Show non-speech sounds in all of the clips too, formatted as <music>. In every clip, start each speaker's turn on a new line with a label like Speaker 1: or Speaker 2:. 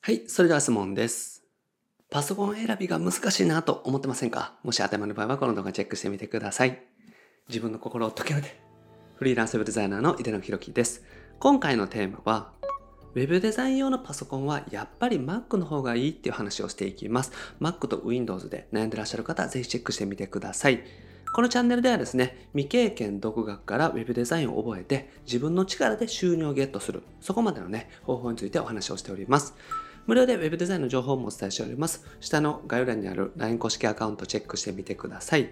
Speaker 1: はい、それでは質問です。パソコン選びが難しいなと思ってませんか？もし頭の場合はこの動画チェックしてみてください。自分の心を解けるで。フリーランスウェブデザイナーの井出野博樹です。今回のテーマは、ウェブデザイン用のパソコンはやっぱり Mac の方がいいっていう話をしていきます。Mac と Windows で悩んでらっしゃる方、ぜひチェックしてみてください。このチャンネルではですね、未経験独学から Web デザインを覚えて自分の力で収入をゲットする、そこまでのね、方法についてお話をしております。無料で Web デザインの情報もお伝えしております。下の概要欄にある LINE 公式アカウントチェックしてみてください。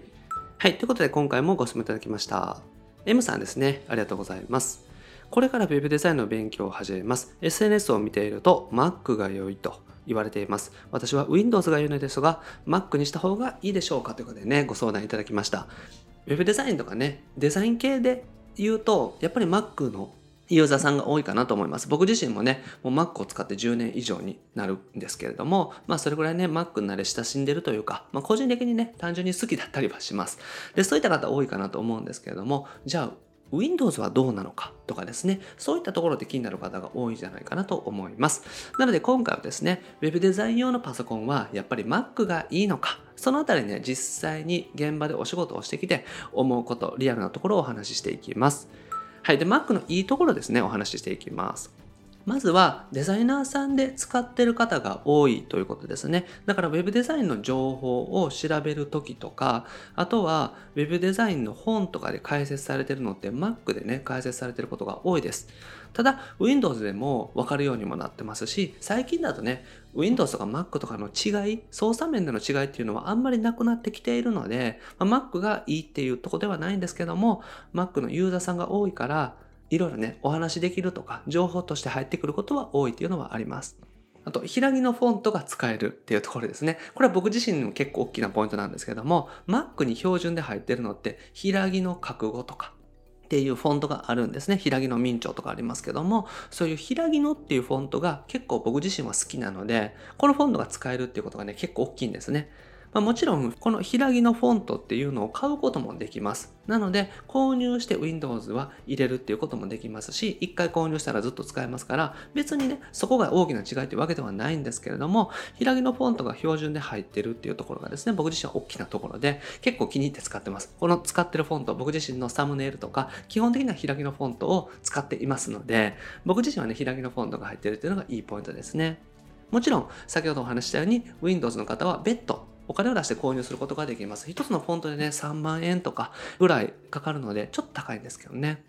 Speaker 1: はい、ということで今回もご質問いただきました。M さんですね、ありがとうございます。これから Web デザインの勉強を始めます。SNS を見ていると Mac が良いと言われています。私は Windows が良いのですが、Mac にした方がいいでしょうかということでね、ご相談いただきました。Web デザインとかね、デザイン系で言うと、やっぱり Mac のユーザーさんが多いかなと思います。僕自身もね、もう Mac を使って10年以上になるんですけれども、まあそれぐらいね、Mac に慣れ親しんでるというか、まあ個人的にね、単純に好きだったりはします。で、そういった方多いかなと思うんですけれども、じゃあ、Windows はどうなのかとかですね、そういったところで気になる方が多いんじゃないかなと思います。なので今回はですね、Web デザイン用のパソコンはやっぱり Mac がいいのか、そのあたりね、実際に現場でお仕事をしてきて思うこと、リアルなところをお話ししていきます。はい。で、Mac のいいところですね、お話ししていきます。まずはデザイナーさんで使ってる方が多いということですね。だから Web デザインの情報を調べるときとか、あとは Web デザインの本とかで解説されてるのって Mac でね、解説されてることが多いです。ただ Windows でもわかるようにもなってますし、最近だとね、Windows とか Mac とかの違い、操作面での違いっていうのはあんまりなくなってきているので、まあ Mac がいいっていうとこではないんですけども、Mac のユーザーさんが多いから、いろいろね、お話できるとか、情報として入ってくることは多いっていうのはあります。あと、平木のフォントが使えるっていうところですね。これは僕自身にも結構大きなポイントなんですけども、Mac に標準で入ってるのって、平木の覚悟とか、っていうフォントがあるんですね。ひらぎの明朝とかありますけども、そういうひらぎのっていうフォントが結構僕自身は好きなので、このフォントが使えるっていうことがね、結構大きいんですね。まあ、もちろん、この平木のフォントっていうのを買うこともできます。なので、購入して Windows は入れるっていうこともできますし、一回購入したらずっと使えますから、別にね、そこが大きな違いというわけではないんですけれども、平木のフォントが標準で入ってるっていうところがですね、僕自身は大きなところで、結構気に入って使ってます。この使ってるフォント、僕自身のサムネイルとか、基本的には平木のフォントを使っていますので、僕自身はね、平木のフォントが入ってるっていうのがいいポイントですね。もちろん、先ほどお話したように、Windows の方は別途お金を出して購入することができます。一つのフォントでね、3万円とかぐらいかかるので、ちょっと高いんですけどね。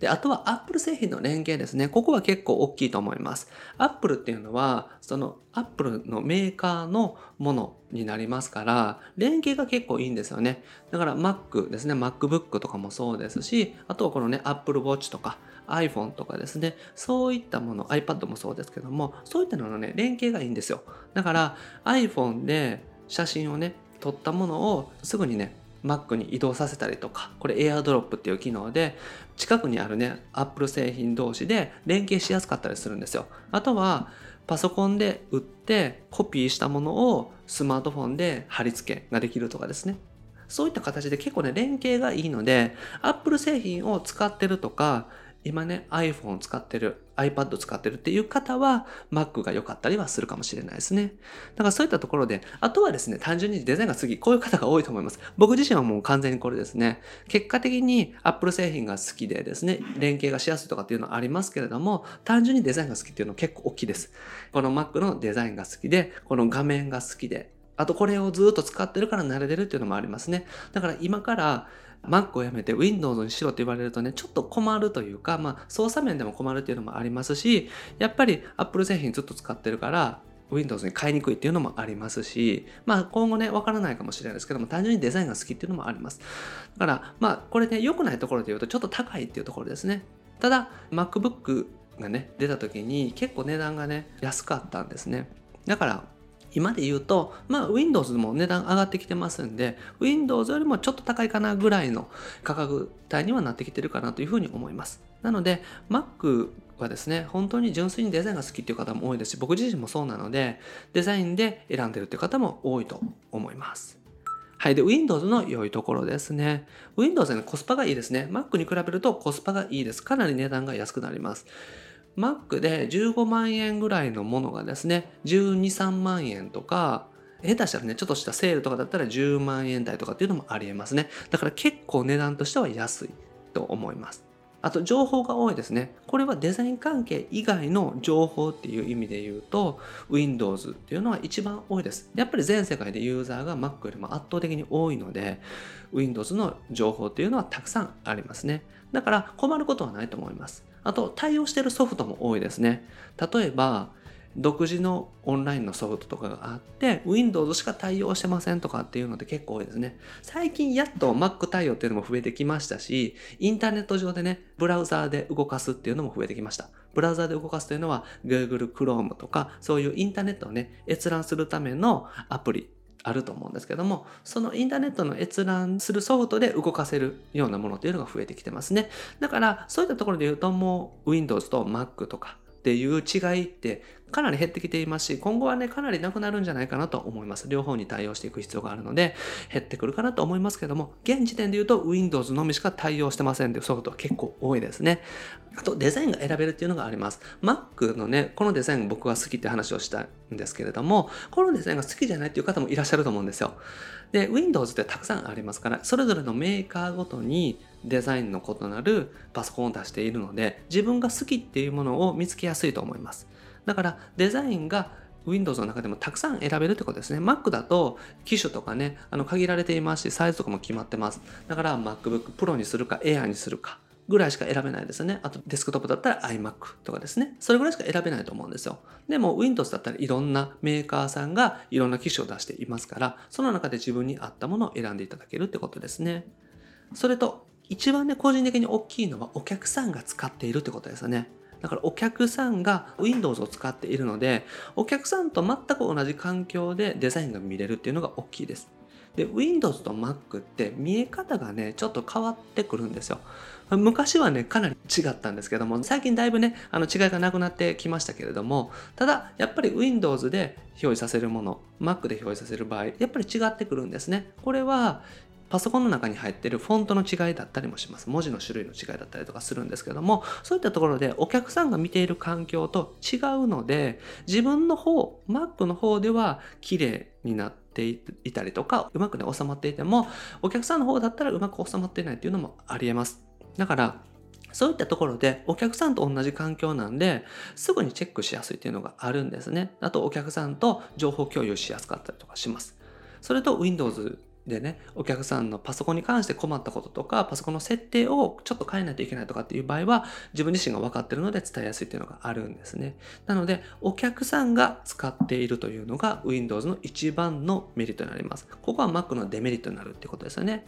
Speaker 1: で、あとは Apple 製品の連携ですね。ここは結構大きいと思います。Apple っていうのは、その Apple のメーカーのものになりますから、連携が結構いいんですよね。だから Mac ですね、MacBook とかもそうですし、あとはこのね、Apple Watch とか iPhone とかですね、そういったもの、iPad もそうですけども、そういったののね、連携がいいんですよ。だから iPhone で写真をね撮ったものをすぐにね Mac に移動させたりとかこれ AirDrop っていう機能で近くにあるね Apple 製品同士で連携しやすかったりするんですよ。あとはパソコンで売ってコピーしたものをスマートフォンで貼り付けができるとかですね。そういった形で結構ね連携がいいので Apple 製品を使ってるとか今ね iPhone を使ってる iPad 使ってるっていう方は Mac が良かったりはするかもしれないですね。だからそういったところで、あとはですね、単純にデザインが好き、こういう方が多いと思います。僕自身はもう完全にこれですね。結果的に Apple 製品が好きでですね、連携がしやすいとかっていうのはありますけれども、単純にデザインが好きっていうのは結構大きいです。この Mac のデザインが好きで、この画面が好きで、あとこれをずっと使ってるから慣れてるっていうのもありますね。だから今から Mac をやめて Windows にしろって言われるとね、ちょっと困るというか、まあ操作面でも困るっていうのもありますし、やっぱり Apple 製品ずっと使ってるから、Windows に買いにくいっていうのもありますし、まあ今後ね、わからないかもしれないですけども、単純にデザインが好きっていうのもあります。だから、まあこれね、良くないところで言うとちょっと高いっていうところですね。ただ、MacBook がね、出た時に結構値段がね、安かったんですね。だから、今で言うと、まあ Windows も値段上がってきてますんで、Windows よりもちょっと高いかなぐらいの価格帯にはなってきてるかなというふうに思います。なので、Mac はですね、本当に純粋にデザインが好きっていう方も多いですし、僕自身もそうなので、デザインで選んでるっていう方も多いと思います。はい。で、Windows の良いところですね。Windows は、ね、コスパがいいですね。Mac に比べるとコスパがいいです。かなり値段が安くなります。Mac で15万円ぐらいのものがですね、12、3万円とか、下手したらね、ちょっとしたセールとかだったら10万円台とかっていうのもありえますね。だから結構値段としては安いと思います。あと情報が多いですね。これはデザイン関係以外の情報っていう意味で言うと Windows っていうのは一番多いです。やっぱり全世界でユーザーが Mac よりも圧倒的に多いので Windows の情報っていうのはたくさんありますね。だから困ることはないと思います。あと対応してるソフトも多いですね。例えば独自のオンラインのソフトとかがあって Windows しか対応してませんとかっていうのって結構多いですね。最近やっと Mac 対応っていうのも増えてきましたし、インターネット上でね、ブラウザーで動かすっていうのも増えてきました。ブラウザーで動かすというのは Google Chrome とかそういうインターネットをね、閲覧するためのアプリあると思うんですけども、そのインターネットの閲覧するソフトで動かせるようなものっていうのが増えてきてますね。だから、そういったところで言うと、もう Windows と Mac とかっていう違いってかなり減ってきていますし、今後はね、かなりなくなるんじゃないかなと思います。両方に対応していく必要があるので、減ってくるかなと思いますけども、現時点で言うと Windows のみしか対応してませんというソフトは結構多いですね。あと、デザインが選べるっていうのがあります。Mac のね、このデザイン僕は好きって話をしたんですけれども、このデザインが好きじゃないっていう方もいらっしゃると思うんですよ。で、Windows ってたくさんありますから、それぞれのメーカーごとにデザインの異なるパソコンを出しているので、自分が好きっていうものを見つけやすいと思います。だからデザインが Windows の中でもたくさん選べるってことですね。Mac だと機種とかね、あの限られていますし、サイズとかも決まってます。だから MacBook Pro にするか Air にするかぐらいしか選べないですね。あとデスクトップだったら iMac とかですね。それぐらいしか選べないと思うんですよ。でも Windows だったらいろんなメーカーさんがいろんな機種を出していますから、その中で自分に合ったものを選んでいただけるってことですね。それと、一番ね、個人的に大きいのはお客さんが使っているってことですよね。だからお客さんが Windows を使っているので、お客さんと全く同じ環境でデザインが見れるっていうのが大きいです。で、Windows と Mac って見え方がね、ちょっと変わってくるんですよ。昔はね、かなり違ったんですけども、最近だいぶね、あの違いがなくなってきましたけれども、ただ、やっぱり Windows で表示させるもの、Mac で表示させる場合、やっぱり違ってくるんですね。これは、パソコンの中に入っているフォントの違いだったりもします。文字の種類の違いだったりとかするんですけども、そういったところでお客さんが見ている環境と違うので、自分の方、Mac の方では綺麗になっていたりとか、うまくね、収まっていても、お客さんの方だったらうまく収まっていないっていうのもありえます。だから、そういったところでお客さんと同じ環境なんで、すぐにチェックしやすいっていうのがあるんですね。あとお客さんと情報共有しやすかったりとかします。それと Windows でね、お客さんのパソコンに関して困ったこととか、パソコンの設定をちょっと変えないといけないとかっていう場合は、自分自身が分かってるので伝えやすいっていうのがあるんですね。なので、お客さんが使っているというのが Windows の一番のメリットになります。ここは Mac のデメリットになるってことですよね。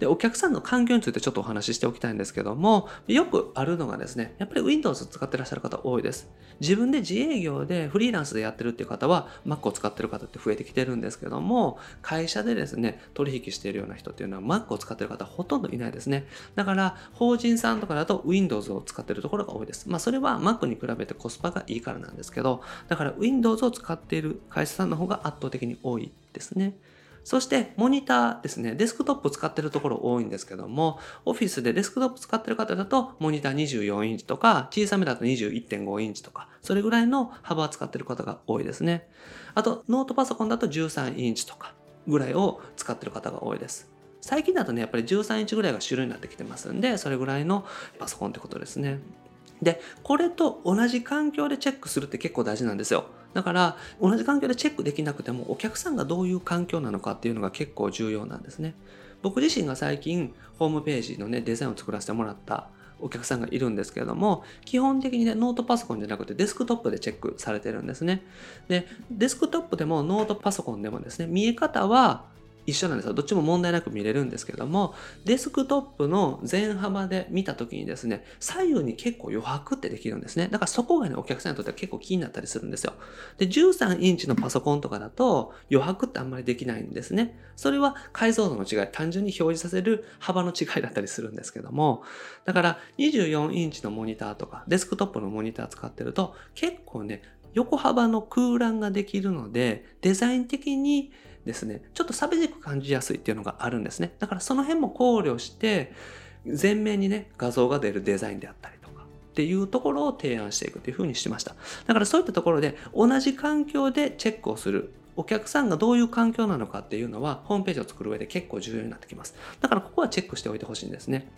Speaker 1: で、お客さんの環境についてちょっとお話ししておきたいんですけども、よくあるのがですね、やっぱり Windows 使ってらっしゃる方多いです。自分で自営業でフリーランスでやってるっていう方は Mac を使ってる方って増えてきてるんですけども、会社でですね、取引しているような人っていうのは Mac を使ってる方ほとんどいないですね。だから、法人さんとかだと Windows を使ってるところが多いです。まあ、それは Mac に比べてコスパがいいからなんですけど、だから Windows を使っている会社さんの方が圧倒的に多いですね。そしてモニターですね。デスクトップ使ってるところ多いんですけども、オフィスでデスクトップ使ってる方だと、モニター24インチとか、小さめだと21.5インチとか、それぐらいの幅を使ってる方が多いですね。あと、ノートパソコンだと13インチとかぐらいを使ってる方が多いです。最近だとね、やっぱり13インチぐらいが主流になってきてますんで、それぐらいのパソコンってことですね。で、これと同じ環境でチェックするって結構大事なんですよ。だから、同じ環境でチェックできなくても、お客さんがどういう環境なのかっていうのが結構重要なんですね。僕自身が最近、ホームページのね、デザインを作らせてもらったお客さんがいるんですけれども、基本的にね、ノートパソコンじゃなくてデスクトップでチェックされてるんですね。で、デスクトップでもノートパソコンでもですね、見え方は一緒なんですよ。どっちも問題なく見れるんですけども、デスクトップの前幅で見た時にですね、左右に結構余白ってできるんですね。だからそこがね、お客さんにとっては結構気になったりするんですよ。で、13インチのパソコンとかだと余白ってあんまりできないんですね。それは解像度の違い、単純に表示させる幅の違いだったりするんですけども、だから24インチのモニターとか、デスクトップのモニター使ってると結構ね、横幅の空欄ができるので、デザイン的にですね、ちょっと寂しく感じやすいっていうのがあるんですね。だからその辺も考慮して、前面にね、画像が出るデザインであったりとか、っていうところを提案していくというふうにしました。だからそういったところで同じ環境でチェックをする。お客さんがどういう環境なのかっていうのはホームページを作る上で結構重要になってきます。だからここはチェックしておいてほしいんですね。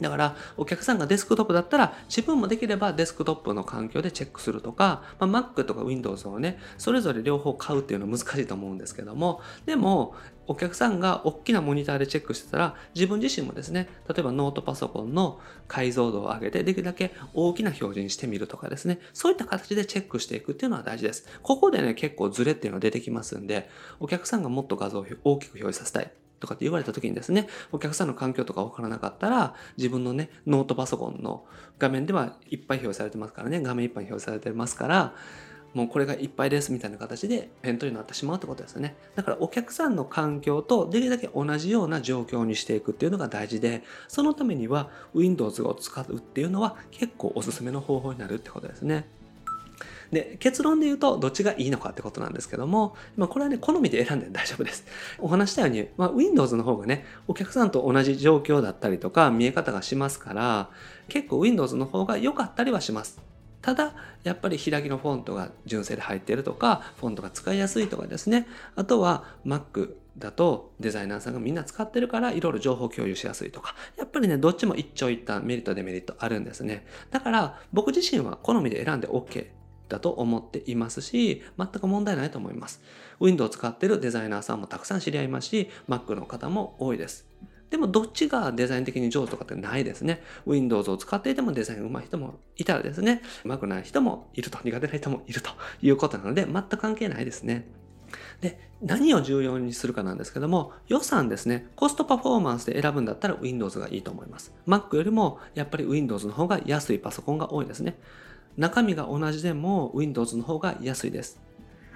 Speaker 1: だから、お客さんがデスクトップだったら、自分もできればデスクトップの環境でチェックするとか、まあ、Mac とか Windows をね、それぞれ両方買うっていうのは難しいと思うんですけども、でも、お客さんが大きなモニターでチェックしてたら、自分自身もですね、例えばノートパソコンの解像度を上げて、できるだけ大きな表示にしてみるとかですね、そういった形でチェックしていくっていうのは大事です。ここでね、結構ズレっていうのが出てきますんで、お客さんがもっと画像を大きく表示させたい。とかって言われた時にですね、お客さんの環境とかわからなかったら、自分のね、ノートパソコンの画面ではいっぱい表示されてますからね、画面いっぱい表示されてますから、もうこれがいっぱいですみたいな形で返答になってしまうってことですよね。だからお客さんの環境とできるだけ同じような状況にしていくっていうのが大事で、そのためには Windows を使うっていうのは結構おすすめの方法になるってことですね。で、結論で言うと、どっちがいいのかってことなんですけども、まあ、これはね、好みで選んで <laughs> 大丈夫です。お話したように、まあ、Windows の方がね、お客さんと同じ状況だったりとか、見え方がしますから、結構 Windows の方が良かったりはします。ただ、やっぱり開きのフォントが純正で入ってるとか、フォントが使いやすいとかですね。あとは Mac だとデザイナーさんがみんな使ってるからいろいろ情報共有しやすいとか、やっぱりね、どっちも一長一短メリットデメリットあるんですね。だから僕自身は好みで選んで OK だと思っていますし、全く問題ないと思います。Windows を使ってるデザイナーさんもたくさん知り合いますし、Mac の方も多いです。でもどっちがデザイン的に上手とかってないですね。Windows を使っていてもデザイン上手い人もいたらですね、上手くない人もいると、苦手な人もいるということなので、全く関係ないですね。で、何を重要にするかなんですけども、予算ですね、コストパフォーマンスで選ぶんだったら Windows がいいと思います。Mac よりもやっぱり Windows の方が安いパソコンが多いですね。中身が同じでも Windows の方が安いです。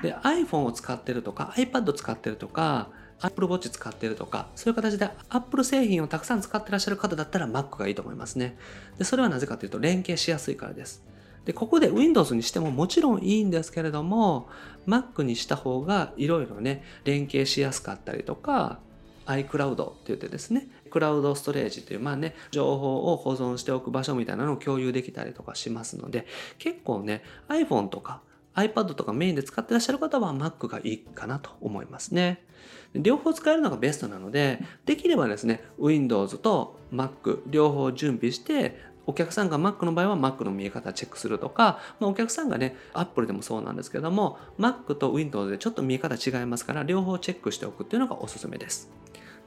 Speaker 1: で、iPhone を使ってるとか iPad 使ってるとか Apple Watch 使ってるとか、そういう形で Apple 製品をたくさん使ってらっしゃる方だったら Mac がいいと思いますね。で、それはなぜかというと連携しやすいからです。で、ここで Windows にしてももちろんいいんですけれども、Mac にした方がいろいろね、連携しやすかったりとか、iCloud って言ってですね、クラウドストレージという、まあね、情報を保存しておく場所みたいなのを共有できたりとかしますので、結構ね、iPhone とか iPad とかメインで使ってらっしゃる方は Mac がいいかなと思いますね。両方使えるのがベストなので、できればですね、Windows と Mac 両方準備して、お客さんが Mac の場合は Mac の見え方チェックするとか、まあ、お客さんがね、Apple でもそうなんですけども、Mac と Windows でちょっと見え方違いますから、両方チェックしておくっていうのがおすすめです。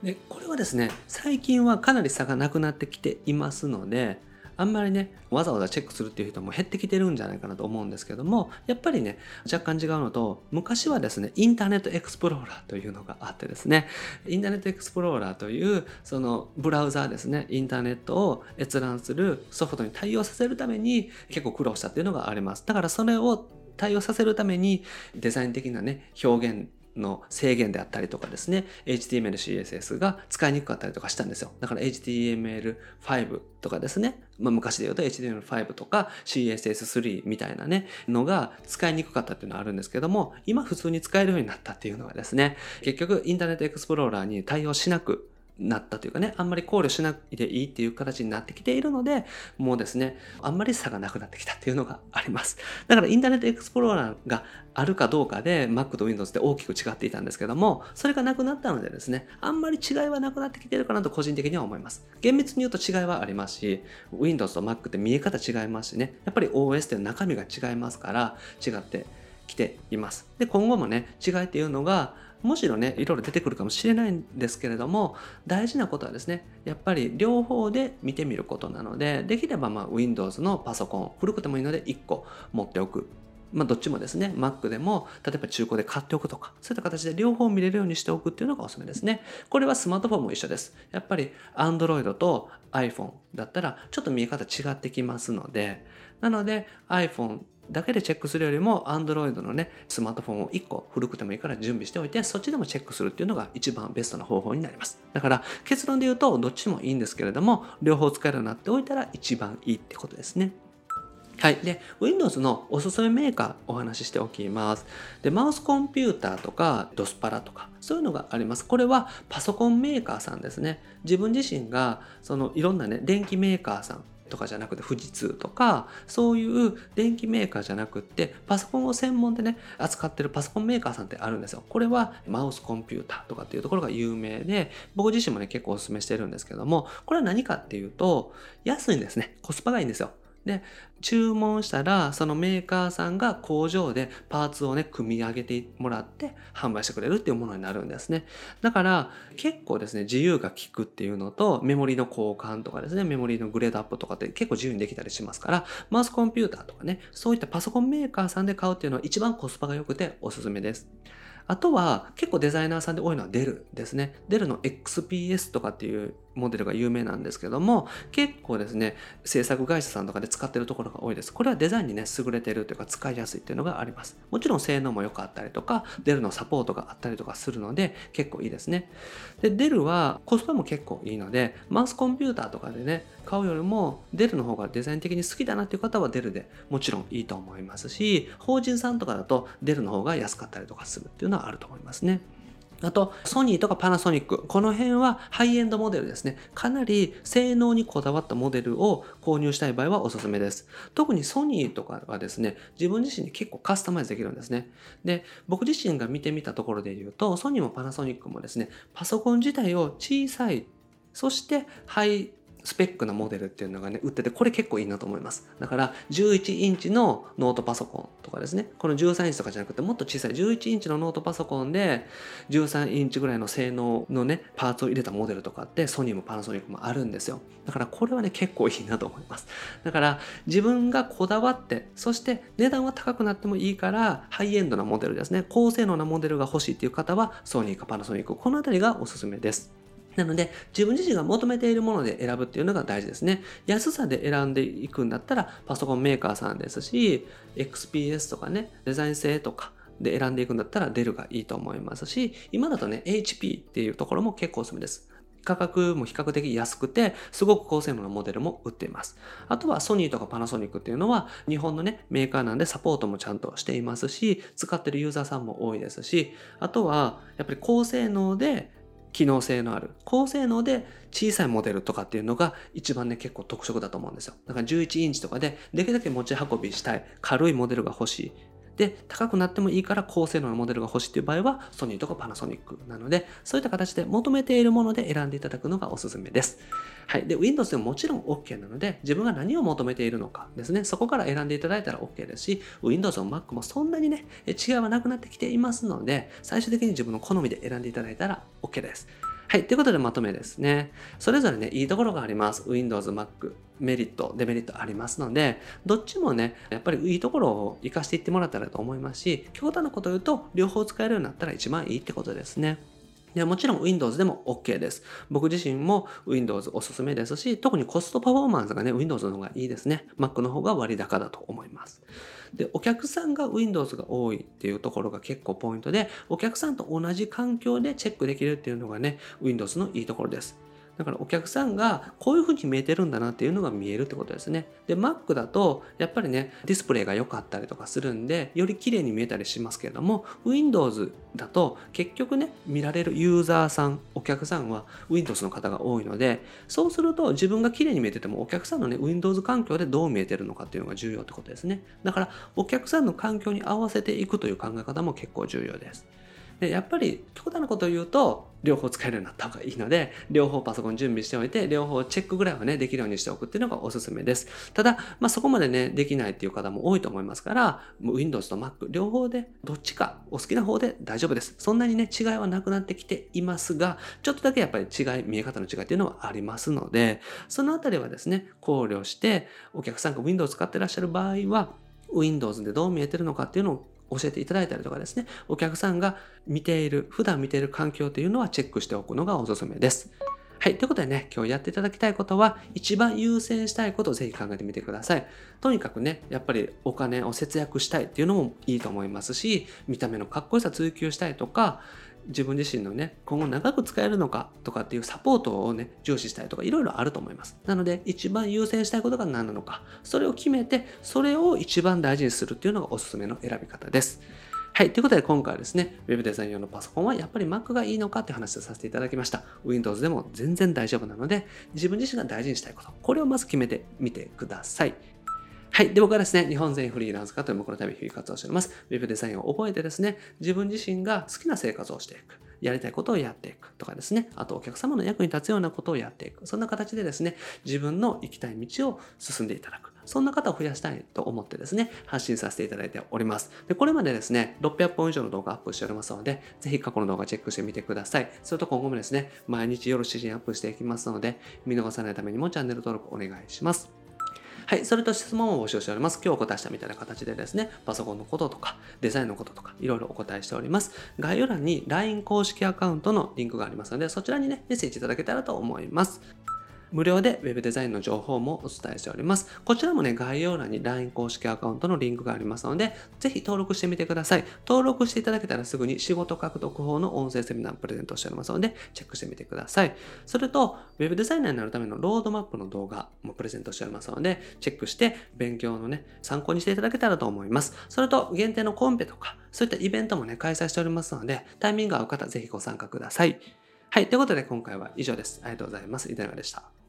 Speaker 1: で、これはですね、最近はかなり差がなくなってきていますので、あんまりね、わざわざチェックするっていう人も減ってきてるんじゃないかなと思うんですけども、やっぱりね、若干違うのと、昔はですね、インターネットエクスプローラーというのがあってですね、インターネットエクスプローラーという、そのブラウザーですね、インターネットを閲覧するソフトに対応させるために結構苦労したっていうのがあります。だからそれを対応させるためにデザイン的なね、表現の制限であったりとかですね、HTML、CSS が使いにくかったりとかしたんですよ。だから HTML5 とかですね、まあ、昔で言うと HTML5 とか CSS3 みたいなね、のが使いにくかったっていうのはあるんですけども、今普通に使えるようになったっていうのはですね、結局インターネットエクスプローラーに対応しなくなったというかね、あんまり考慮しないでいいっていう形になってきているので、もうですね、あんまり差がなくなってきたっていうのがあります。だからインターネットエクスプローラーがあるかどうかで Mac と Windows って大きく違っていたんですけども、それがなくなったのでですね、あんまり違いはなくなってきてるかなと個人的には思います。厳密に言うと違いはありますし、Windows と Mac って見え方違いますしね、やっぱり OS って中身が違いますから、違ってきています。で、今後もね、違いっていうのが、むしろね、いろいろ出てくるかもしれないんですけれども、大事なことはですね、やっぱり両方で見てみることなので、できればま Windows のパソコン、古くてもいいので1個持っておく。まあどっちもですね、Mac でも、例えば中古で買っておくとか、そういった形で両方見れるようにしておくっていうのがおすすめですね。これはスマートフォンも一緒です。やっぱり Android と iPhone だったらちょっと見え方違ってきますので、なので iPhone だけでチェックするよりも Android のねスマートフォンを1個古くてもいいから準備しておいてそっちでもチェックするっていうのが一番ベストな方法になりますだから結論で言うとどっちもいいんですけれども両方使えるようになっておいたら一番いいってことですねはい。で、Windows のおすすめメーカーお話ししておきます。で、マウスコンピューターとかドスパラとかそういうのがあります。これはパソコンメーカーさんですね。自分自身がそのいろんなね、電気メーカーさんとかじゃなくて富士通とかそういう電機メーカーじゃなくってパソコンを専門でね扱ってるパソコンメーカーさんってあるんですよ。これはマウスコンピューターとかっていうところが有名で僕自身もね結構おすすめしてるんですけどもこれは何かっていうと安いんですね。コスパがいいんですよ。で、注文したら、そのメーカーさんが工場でパーツをね、組み上げてもらって販売してくれるっていうものになるんですね。だから、結構ですね、自由が利くっていうのと、メモリの交換とかですね、メモリのグレードアップとかって結構自由にできたりしますから、マウスコンピューターとかね、そういったパソコンメーカーさんで買うっていうのは一番コスパが良くておすすめです。あとは結構デザイナーさんで多いのはデルですね。デルの XPS とかっていうモデルが有名なんですけども、結構ですね、制作会社さんとかで使ってるところが多いです。これはデザインにね、優れてるというか使いやすいっていうのがあります。もちろん性能も良かったりとか、デルのサポートがあったりとかするので、結構いいですね。で、デルはコスパも結構いいので、マウスコンピューターとかでね、買うよりも、デルの方がデザイン的に好きだなっていう方はデルでもちろんいいと思いますし、法人さんとかだとデルの方が安かったりとかするっていうのはあると思いますね。あと、ソニーとかパナソニック。この辺はハイエンドモデルですね。かなり性能にこだわったモデルを購入したい場合はおすすめです。特にソニーとかはですね、自分自身に結構カスタマイズできるんですね。で、僕自身が見てみたところで言うと、ソニーもパナソニックもですね、パソコン自体を小さい、そしてハイスペックなモデルっていうのがね、売ってて、これ結構いいなと思います。だから、11インチのノートパソコンとかですね、この13インチとかじゃなくて、もっと小さい11インチのノートパソコンで、13インチぐらいの性能のね、パーツを入れたモデルとかって、ソニーもパナソニックもあるんですよ。だからこれはね、結構いいなと思います。だから、自分がこだわって、そして値段は高くなってもいいから、ハイエンドなモデルですね、高性能なモデルが欲しいっていう方は、ソニーかパナソニック、このあたりがおすすめです。なので、自分自身が求めているもので選ぶっていうのが大事ですね。安さで選んでいくんだったら、パソコンメーカーさんですし、XPS とかね、デザイン性とかで選んでいくんだったら、デルがいいと思いますし、今だとね、HP っていうところも結構おすすめです。価格も比較的安くて、すごく高性能なモデルも売っています。あとはソニーとかパナソニックっていうのは、日本のね、メーカーなんでサポートもちゃんとしていますし、使ってるユーザーさんも多いですし、あとは、やっぱり高性能で機能性のある、高性能で小さいモデルとかっていうのが一番ね、結構特色だと思うんですよ。だから11インチとかで、できるだけ持ち運びしたい、軽いモデルが欲しい。で、高くなってもいいから高性能なモデルが欲しいっていう場合は、ソニーとかパナソニックなので、そういった形で求めているもので選んでいただくのがおすすめです。はい。で、Windows でももちろん OK なので、自分が何を求めているのかですね、そこから選んでいただいたら OK ですし、Windows も Mac もそんなにね、違いはなくなってきていますので、最終的に自分の好みで選んでいただいたら OK です。はい。ということでまとめですね。それぞれね、いいところがあります。Windows、Mac、メリット、デメリットありますので、どっちもね、やっぱりいいところを活かしていってもらったらと思いますし、極端なことを言うと、両方使えるようになったら一番いいってことですね。でもちろん Windows でも OK です。僕自身も Windows おすすめですし、特にコストパフォーマンスがね、Windows の方がいいですね。Mac の方が割高だと思います。で、お客さんが Windows が多いっていうところが結構ポイントで、お客さんと同じ環境でチェックできるっていうのがね、Windows のいいところです。だからお客さんがこういう風に見えてるんだなっていうのが見えるってことですね。で、Mac だとやっぱりね、ディスプレイが良かったりとかするんで、より綺麗に見えたりしますけれども、Windows だと結局ね、見られるユーザーさん、お客さんは Windows の方が多いので、そうすると自分が綺麗に見えててもお客さんのね、Windows 環境でどう見えてるのかっていうのが重要ってことですね。だからお客さんの環境に合わせていくという考え方も結構重要です。でやっぱり極端なことを言うと両方使えるようになった方がいいので両方パソコン準備しておいて両方チェックぐらいはねできるようにしておくっていうのがおすすめです。ただ、まあ、そこまでねできないっていう方も多いと思いますから Windows と Mac 両方でどっちかお好きな方で大丈夫です。そんなにね違いはなくなってきていますがちょっとだけやっぱり違い見え方の違いっていうのはありますのでそのあたりはですね考慮してお客さんが Windows 使ってらっしゃる場合は Windows でどう見えてるのかっていうのを教えていただいたりとかですね、お客さんが見ている、普段見ている環境というのはチェックしておくのがおすすめです。はい。ということでね、今日やっていただきたいことは、一番優先したいことをぜひ考えてみてください。とにかくね、やっぱりお金を節約したいっていうのもいいと思いますし、見た目のかっこよさ追求したいとか、自分自身のね、今後長く使えるのかとかっていうサポートをね、重視したいとかいろいろあると思います。なので、一番優先したいことが何なのか、それを決めて、それを一番大事にするっていうのがおすすめの選び方です。はい。ということで今回はですね、Web デザイン用のパソコンはやっぱり Mac がいいのかって話をさせていただきました。Windows でも全然大丈夫なので、自分自身が大事にしたいこと、これをまず決めてみてください。はい。で、僕はですね、日本全員フリーランス化という目のため日々活動しております。Web デザインを覚えてですね、自分自身が好きな生活をしていく。やりたいことをやっていくとかですね。あとお客様の役に立つようなことをやっていく。そんな形でですね、自分の行きたい道を進んでいただく。そんな方を増やしたいと思ってですね、発信させていただいております。で、これまでですね、600本以上の動画アップしておりますので、ぜひ過去の動画チェックしてみてください。それと今後もですね、毎日夜7時にアップしていきますので、見逃さないためにもチャンネル登録お願いします。はい、それと質問を募集しております。今日お答えしたみたいな形でですね、パソコンのこととか、デザインのこととか、いろいろお答えしております。概要欄に LINE 公式アカウントのリンクがありますので、そちらにね、メッセージいただけたらと思います。無料で Web デザインの情報もお伝えしております。こちらもね、概要欄に LINE 公式アカウントのリンクがありますので、ぜひ登録してみてください。登録していただけたらすぐに仕事獲得法の音声セミナープレゼントしておりますので、チェックしてみてください。それと、Web デザイナーになるためのロードマップの動画もプレゼントしておりますので、チェックして勉強のね、参考にしていただけたらと思います。それと、限定のコンペとか、そういったイベントもね、開催しておりますので、タイミングが合う方、ぜひご参加ください。はい。ということで今回は以上です。ありがとうございます。いたでした。